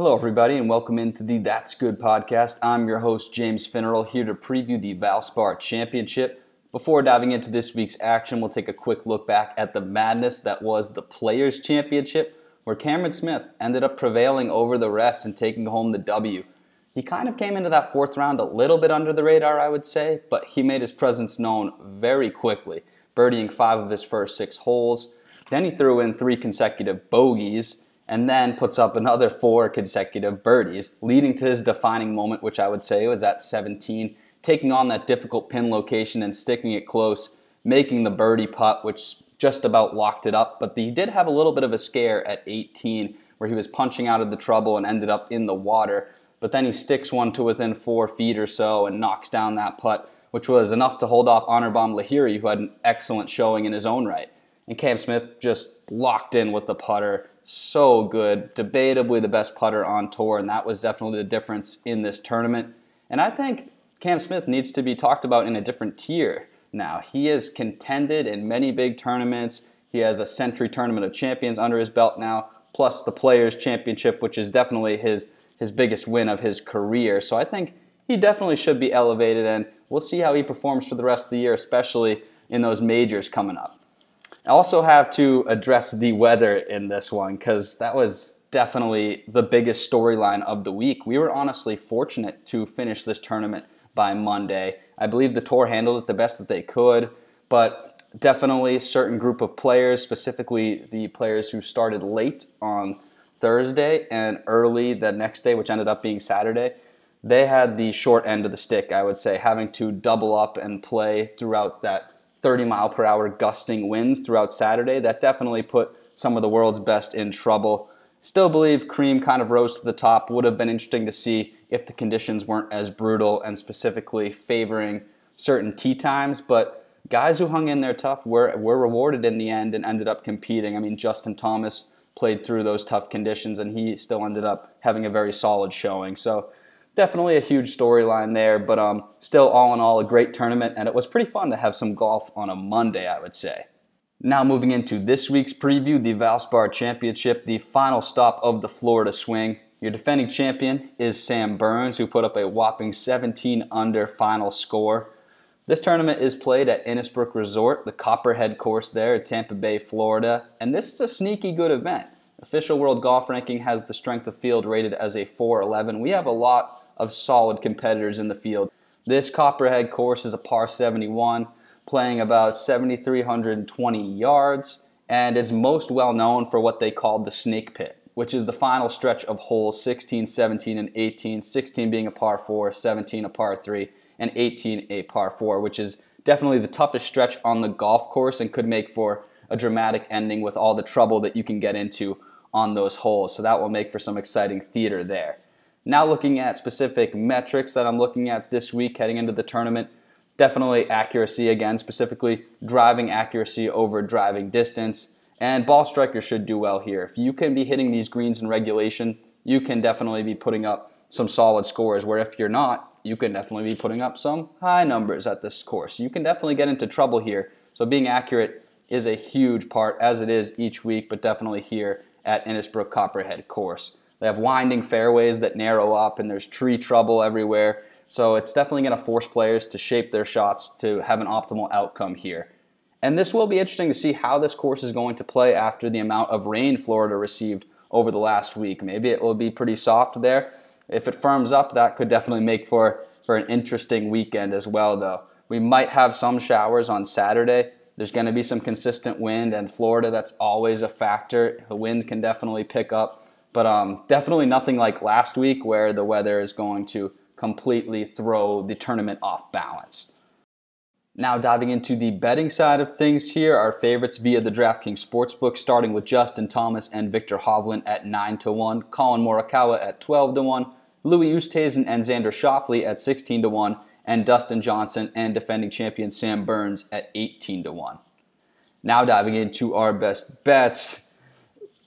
Hello, everybody, and welcome into the That's Good podcast. I'm your host, James Finneral, here to preview the Valspar Championship. Before diving into this week's action, we'll take a quick look back at the madness that was the Players' Championship, where Cameron Smith ended up prevailing over the rest and taking home the W. He kind of came into that fourth round a little bit under the radar, I would say, but he made his presence known very quickly, birdieing five of his first six holes. Then he threw in three consecutive bogeys and then puts up another four consecutive birdies, leading to his defining moment, which I would say was at 17, taking on that difficult pin location and sticking it close, making the birdie putt, which just about locked it up. But he did have a little bit of a scare at 18, where he was punching out of the trouble and ended up in the water. But then he sticks one to within four feet or so and knocks down that putt, which was enough to hold off Anirban Lahiri, who had an excellent showing in his own right. And Cam Smith just locked in with the putter so good, debatably the best putter on tour, and that was definitely the difference in this tournament. And I think Cam Smith needs to be talked about in a different tier now. He has contended in many big tournaments. He has a Sentry Tournament of Champions under his belt now, plus the Players Championship, which is definitely his his biggest win of his career. So I think he definitely should be elevated, and we'll see how he performs for the rest of the year, especially in those majors coming up. I also have to address the weather in this one because that was definitely the biggest storyline of the week. We were honestly fortunate to finish this tournament by Monday. I believe the tour handled it the best that they could, but definitely a certain group of players, specifically the players who started late on Thursday and early the next day, which ended up being Saturday, they had the short end of the stick, I would say, having to double up and play throughout that 30 mile per hour gusting winds throughout Saturday. That definitely put some of the world's best in trouble. Still believe Cream kind of rose to the top. Would have been interesting to see if the conditions weren't as brutal and specifically favoring certain tee times. But guys who hung in there tough were, were rewarded in the end and ended up competing. I mean, Justin Thomas played through those tough conditions and he still ended up having a very solid showing. So definitely a huge storyline there, but um, still, all in all, a great tournament, and it was pretty fun to have some golf on a Monday, I would say. Now, moving into this week's preview, the Valspar Championship, the final stop of the Florida swing. Your defending champion is Sam Burns, who put up a whopping 17 under final score. This tournament is played at Innisbrook Resort, the Copperhead course there at Tampa Bay, Florida, and this is a sneaky good event. Official World Golf Ranking has the strength of field rated as a 411. We have a lot of solid competitors in the field. This Copperhead course is a par 71, playing about 7,320 yards, and is most well known for what they call the snake pit, which is the final stretch of holes 16, 17, and 18, 16 being a par 4, 17 a par 3, and 18 a par 4, which is definitely the toughest stretch on the golf course and could make for a dramatic ending with all the trouble that you can get into on those holes. So that will make for some exciting theater there. Now looking at specific metrics that I'm looking at this week heading into the tournament, definitely accuracy again, specifically driving accuracy over driving distance. And ball striker should do well here. If you can be hitting these greens in regulation, you can definitely be putting up some solid scores. Where if you're not, you can definitely be putting up some high numbers at this course. You can definitely get into trouble here. So being accurate is a huge part, as it is each week, but definitely here at Innisbrook Copperhead course. They have winding fairways that narrow up, and there's tree trouble everywhere. So it's definitely going to force players to shape their shots to have an optimal outcome here. And this will be interesting to see how this course is going to play after the amount of rain Florida received over the last week. Maybe it will be pretty soft there. If it firms up, that could definitely make for, for an interesting weekend as well, though. We might have some showers on Saturday. There's going to be some consistent wind, and Florida, that's always a factor. The wind can definitely pick up. But um, definitely nothing like last week where the weather is going to completely throw the tournament off balance. Now, diving into the betting side of things here, our favorites via the DraftKings Sportsbook, starting with Justin Thomas and Viktor Hovland at 9 to 1, Collin Morikawa at 12 to 1, Louis Oosthuizen and Xander Schauffele at 16 to 1, and Dustin Johnson and defending champion Sam Burns at 18 to 1. Now, diving into our best bets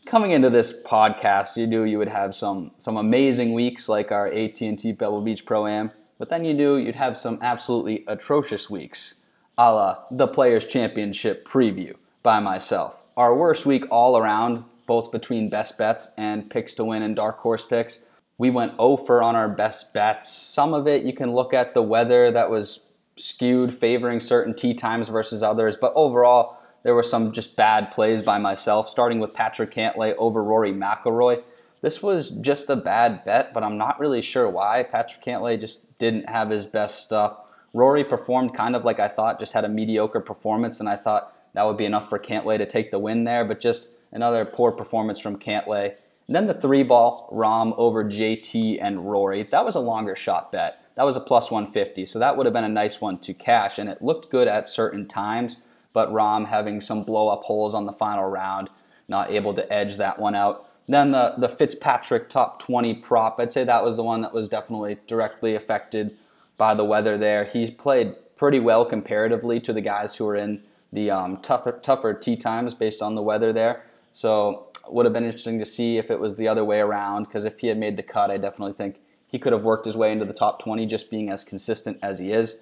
coming into this podcast, you knew you would have some some amazing weeks like our AT&T Pebble Beach Pro Am, but then you knew you'd have some absolutely atrocious weeks, a la the Players Championship preview by myself. Our worst week all around both between best bets and picks to win and dark horse picks. We went over on our best bets. Some of it you can look at the weather that was skewed favoring certain tee times versus others, but overall there were some just bad plays by myself, starting with Patrick Cantlay over Rory McIlroy. This was just a bad bet, but I'm not really sure why. Patrick Cantlay just didn't have his best stuff. Rory performed kind of like I thought, just had a mediocre performance, and I thought that would be enough for Cantlay to take the win there, but just another poor performance from Cantlay. And then the three ball, Rahm over JT and Rory. That was a longer shot bet. That was a plus 150, so that would have been a nice one to cash, and it looked good at certain times, but Rahm having some blow up holes on the final round, not able to edge that one out. Then the, the Fitzpatrick top 20 prop, I'd say that was the one that was definitely directly affected by the weather there. He played pretty well comparatively to the guys who were in the um, tougher, tougher tee times based on the weather there. So would have been interesting to see if it was the other way around because if he had made the cut, I definitely think he could have worked his way into the top 20 just being as consistent as he is.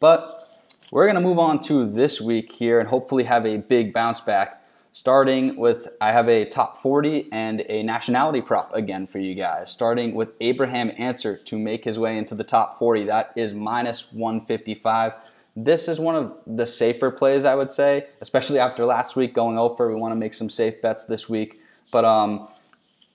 But we're going to move on to this week here and hopefully have a big bounce back. Starting with, I have a top 40 and a nationality prop again for you guys. Starting with Abraham Ancer to make his way into the top 40. That is minus 155. This is one of the safer plays, I would say, especially after last week going over. We want to make some safe bets this week. But um,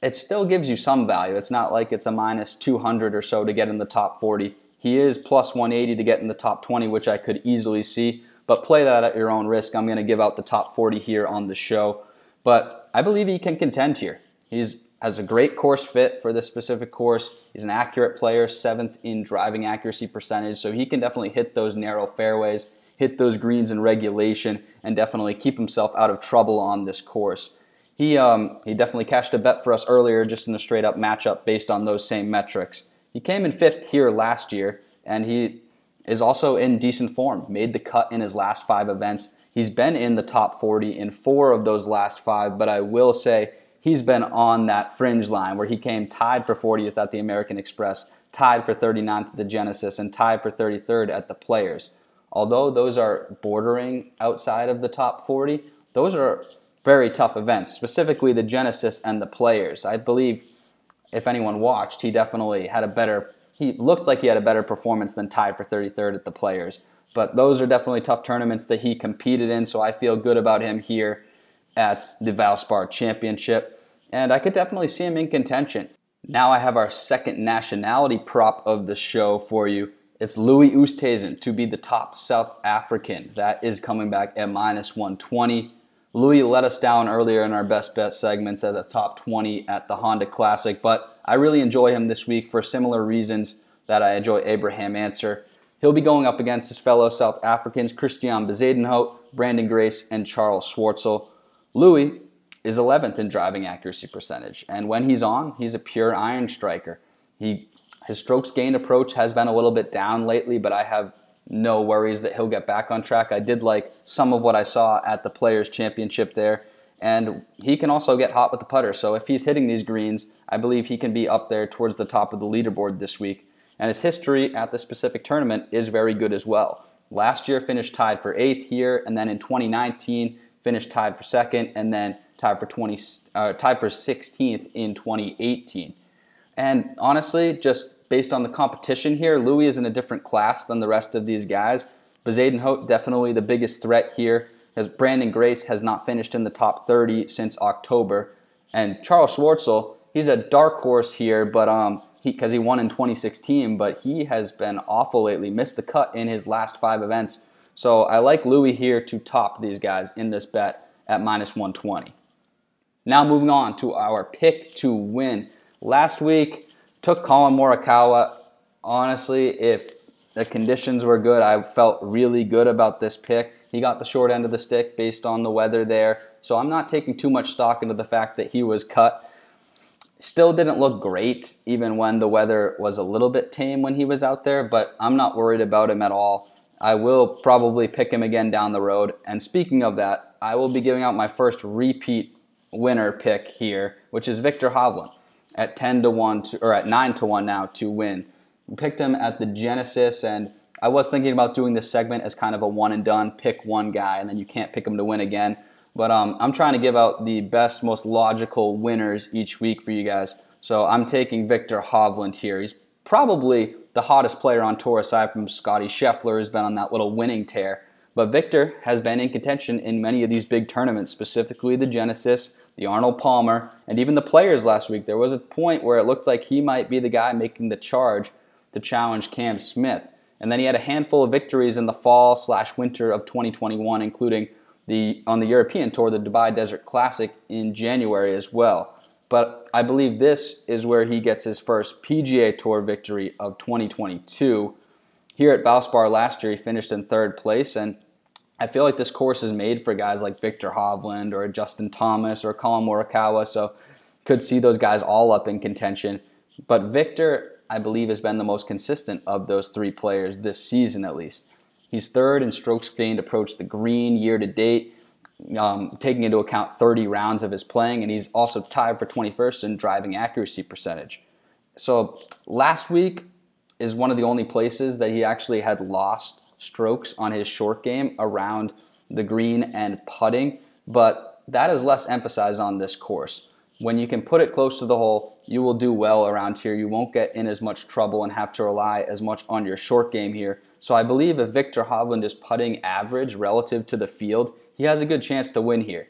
it still gives you some value. It's not like it's a minus 200 or so to get in the top 40. He is plus 180 to get in the top 20, which I could easily see but play that at your own risk. I'm going to give out the top 40 here on the show, but I believe he can contend here. He's has a great course fit for this specific course. He's an accurate player, seventh in driving accuracy percentage, so he can definitely hit those narrow fairways, hit those greens in regulation, and definitely keep himself out of trouble on this course. He, um, he definitely cashed a bet for us earlier just in a straight up matchup based on those same metrics. He came in fifth here last year, and he is also in decent form, made the cut in his last five events. He's been in the top 40 in four of those last five, but I will say he's been on that fringe line where he came tied for 40th at the American Express, tied for 39th at the Genesis, and tied for 33rd at the Players. Although those are bordering outside of the top 40, those are very tough events, specifically the Genesis and the Players. I believe if anyone watched, he definitely had a better he looked like he had a better performance than tied for 33rd at the Players. But those are definitely tough tournaments that he competed in, so I feel good about him here at the Valspar Championship. And I could definitely see him in contention. Now I have our second nationality prop of the show for you. It's Louis Oosthuizen to be the top South African. That is coming back at minus 120. Louis let us down earlier in our best bet segments at the top 20 at the Honda Classic, but I really enjoy him this week for similar reasons that I enjoy Abraham Ancer. He'll be going up against his fellow South Africans, Christian Bezuidenhout, Branden Grace, and Charles Schwartzel. Louis is 11th in driving accuracy percentage, and when he's on, he's a pure iron striker. He his strokes gained approach has been a little bit down lately, but I have no worries that he'll get back on track. I did like some of what I saw at the Players Championship there, and he can also get hot with the putter. So if he's hitting these greens, I believe he can be up there towards the top of the leaderboard this week. And his history at the specific tournament is very good as well. Last year finished tied for eighth here, and then in 2019 finished tied for second, and then tied for 20, uh, tied for 16th in 2018. And honestly, just based on the competition here, Louis is in a different class than the rest of these guys. Bezuidenhout definitely the biggest threat here, as Branden Grace has not finished in the top 30 since October, and Charles Schwartzel, he's a dark horse here, but um, because he, he won in 2016, but he has been awful lately, missed the cut in his last five events. So I like Louis here to top these guys in this bet at minus 120. Now moving on to our pick to win. Last week, Took Collin Morikawa. Honestly, if the conditions were good, I felt really good about this pick. He got the short end of the stick based on the weather there. So I'm not taking too much stock into the fact that he was cut. Still didn't look great, even when the weather was a little bit tame when he was out there, but I'm not worried about him at all. I will probably pick him again down the road. And speaking of that, I will be giving out my first repeat winner pick here, which is Viktor Hovland at 10 to 1 to, or at 9 to 1 now to win. We picked him at the Genesis and I was thinking about doing this segment as kind of a one and done, pick one guy and then you can't pick him to win again. But um, I'm trying to give out the best, most logical winners each week for you guys. So I'm taking Viktor Hovland here. He's probably the hottest player on tour aside from Scotty Scheffler, who's been on that little winning tear. But Viktor has been in contention in many of these big tournaments, specifically the Genesis, the Arnold Palmer, and even the Players last week. There was a point where it looked like he might be the guy making the charge to challenge Cam Smith. And then he had a handful of victories in the fall slash winter of 2021, including the on the European Tour, the Dubai Desert Classic in January as well. But I believe this is where he gets his first PGA Tour victory of 2022. Here at Valspar last year, he finished in third place, and I feel like this course is made for guys like Viktor Hovland or Justin Thomas or Collin Morikawa, so could see those guys all up in contention. But Viktor, I believe, has been the most consistent of those three players this season at least. He's third in strokes gained approach the green year to date, um, taking into account 30 rounds of his playing, and he's also tied for 21st in driving accuracy percentage. So last week is one of the only places that he actually had lost strokes on his short game around the green and putting, but that is less emphasized on this course. When you can put it close to the hole, you will do well around here. You won't get in as much trouble and have to rely as much on your short game here. So I believe if Viktor Hovland is putting average relative to the field, he has a good chance to win here.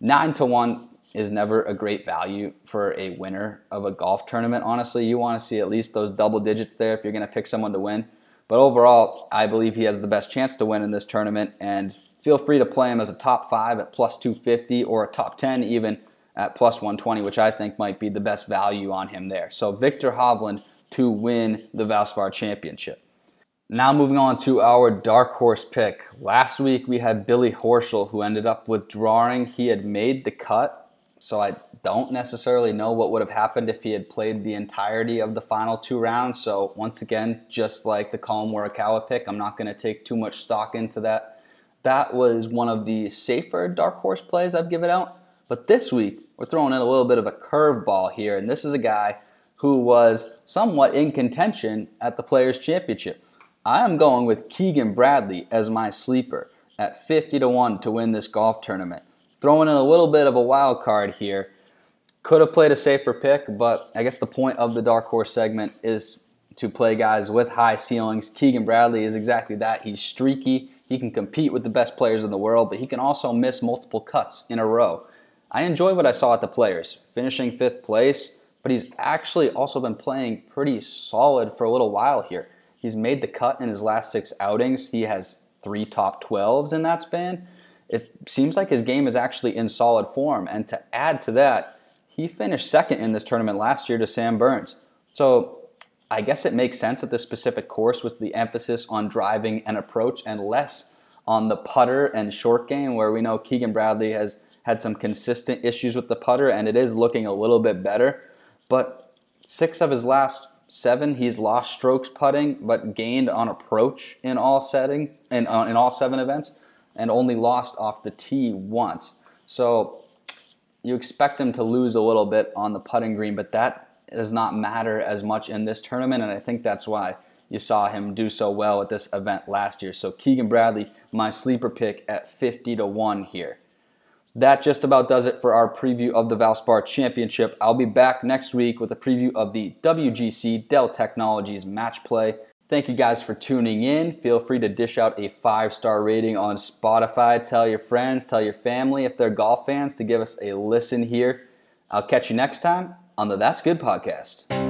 9 to 1 is never a great value for a winner of a golf tournament. Honestly, you want to see at least those double digits there if you're going to pick someone to win. But overall, I believe he has the best chance to win in this tournament, and feel free to play him as a top five at plus 250 or a top 10 even at plus 120, which I think might be the best value on him there. So Viktor Hovland to win the Valspar Championship. Now moving on to our dark horse pick. Last week we had Billy Horschel who ended up withdrawing. He had made the cut, so I don't necessarily know what would have happened if he had played the entirety of the final two rounds. So once again, just like the Collin Morikawa pick, I'm not going to take too much stock into that. That was one of the safer dark horse plays I've given out. But this week, we're throwing in a little bit of a curveball here, and this is a guy who was somewhat in contention at the Players' Championship. I am going with Keegan Bradley as my sleeper at 50 to 1 to win this golf tournament. Throwing in a little bit of a wild card here. Could have played a safer pick, but I guess the point of the dark horse segment is to play guys with high ceilings. Keegan Bradley is exactly that. He's streaky. He can compete with the best players in the world, but he can also miss multiple cuts in a row. I enjoy what I saw at the players, finishing fifth place, but he's actually also been playing pretty solid for a little while here. He's made the cut in his last six outings. He has three top 12s in that span. It seems like his game is actually in solid form. And to add to that, he finished second in this tournament last year to Sam Burns. So I guess it makes sense that this specific course with the emphasis on driving and approach and less on the putter and short game, where we know Keegan Bradley has had some consistent issues with the putter and it is looking a little bit better. But six of his last seven, he's lost strokes putting, but gained on approach in all settings in, uh, in all seven events, and only lost off the tee once. So you expect him to lose a little bit on the putting green, but that does not matter as much in this tournament, and I think that's why you saw him do so well at this event last year. So Keegan Bradley, my sleeper pick at 50 to 1 here. That just about does it for our preview of the Valspar Championship. I'll be back next week with a preview of the WGC Dell Technologies match play. Thank you guys for tuning in. Feel free to dish out a five star rating on Spotify. Tell your friends, tell your family if they're golf fans to give us a listen here. I'll catch you next time on the That's Good podcast.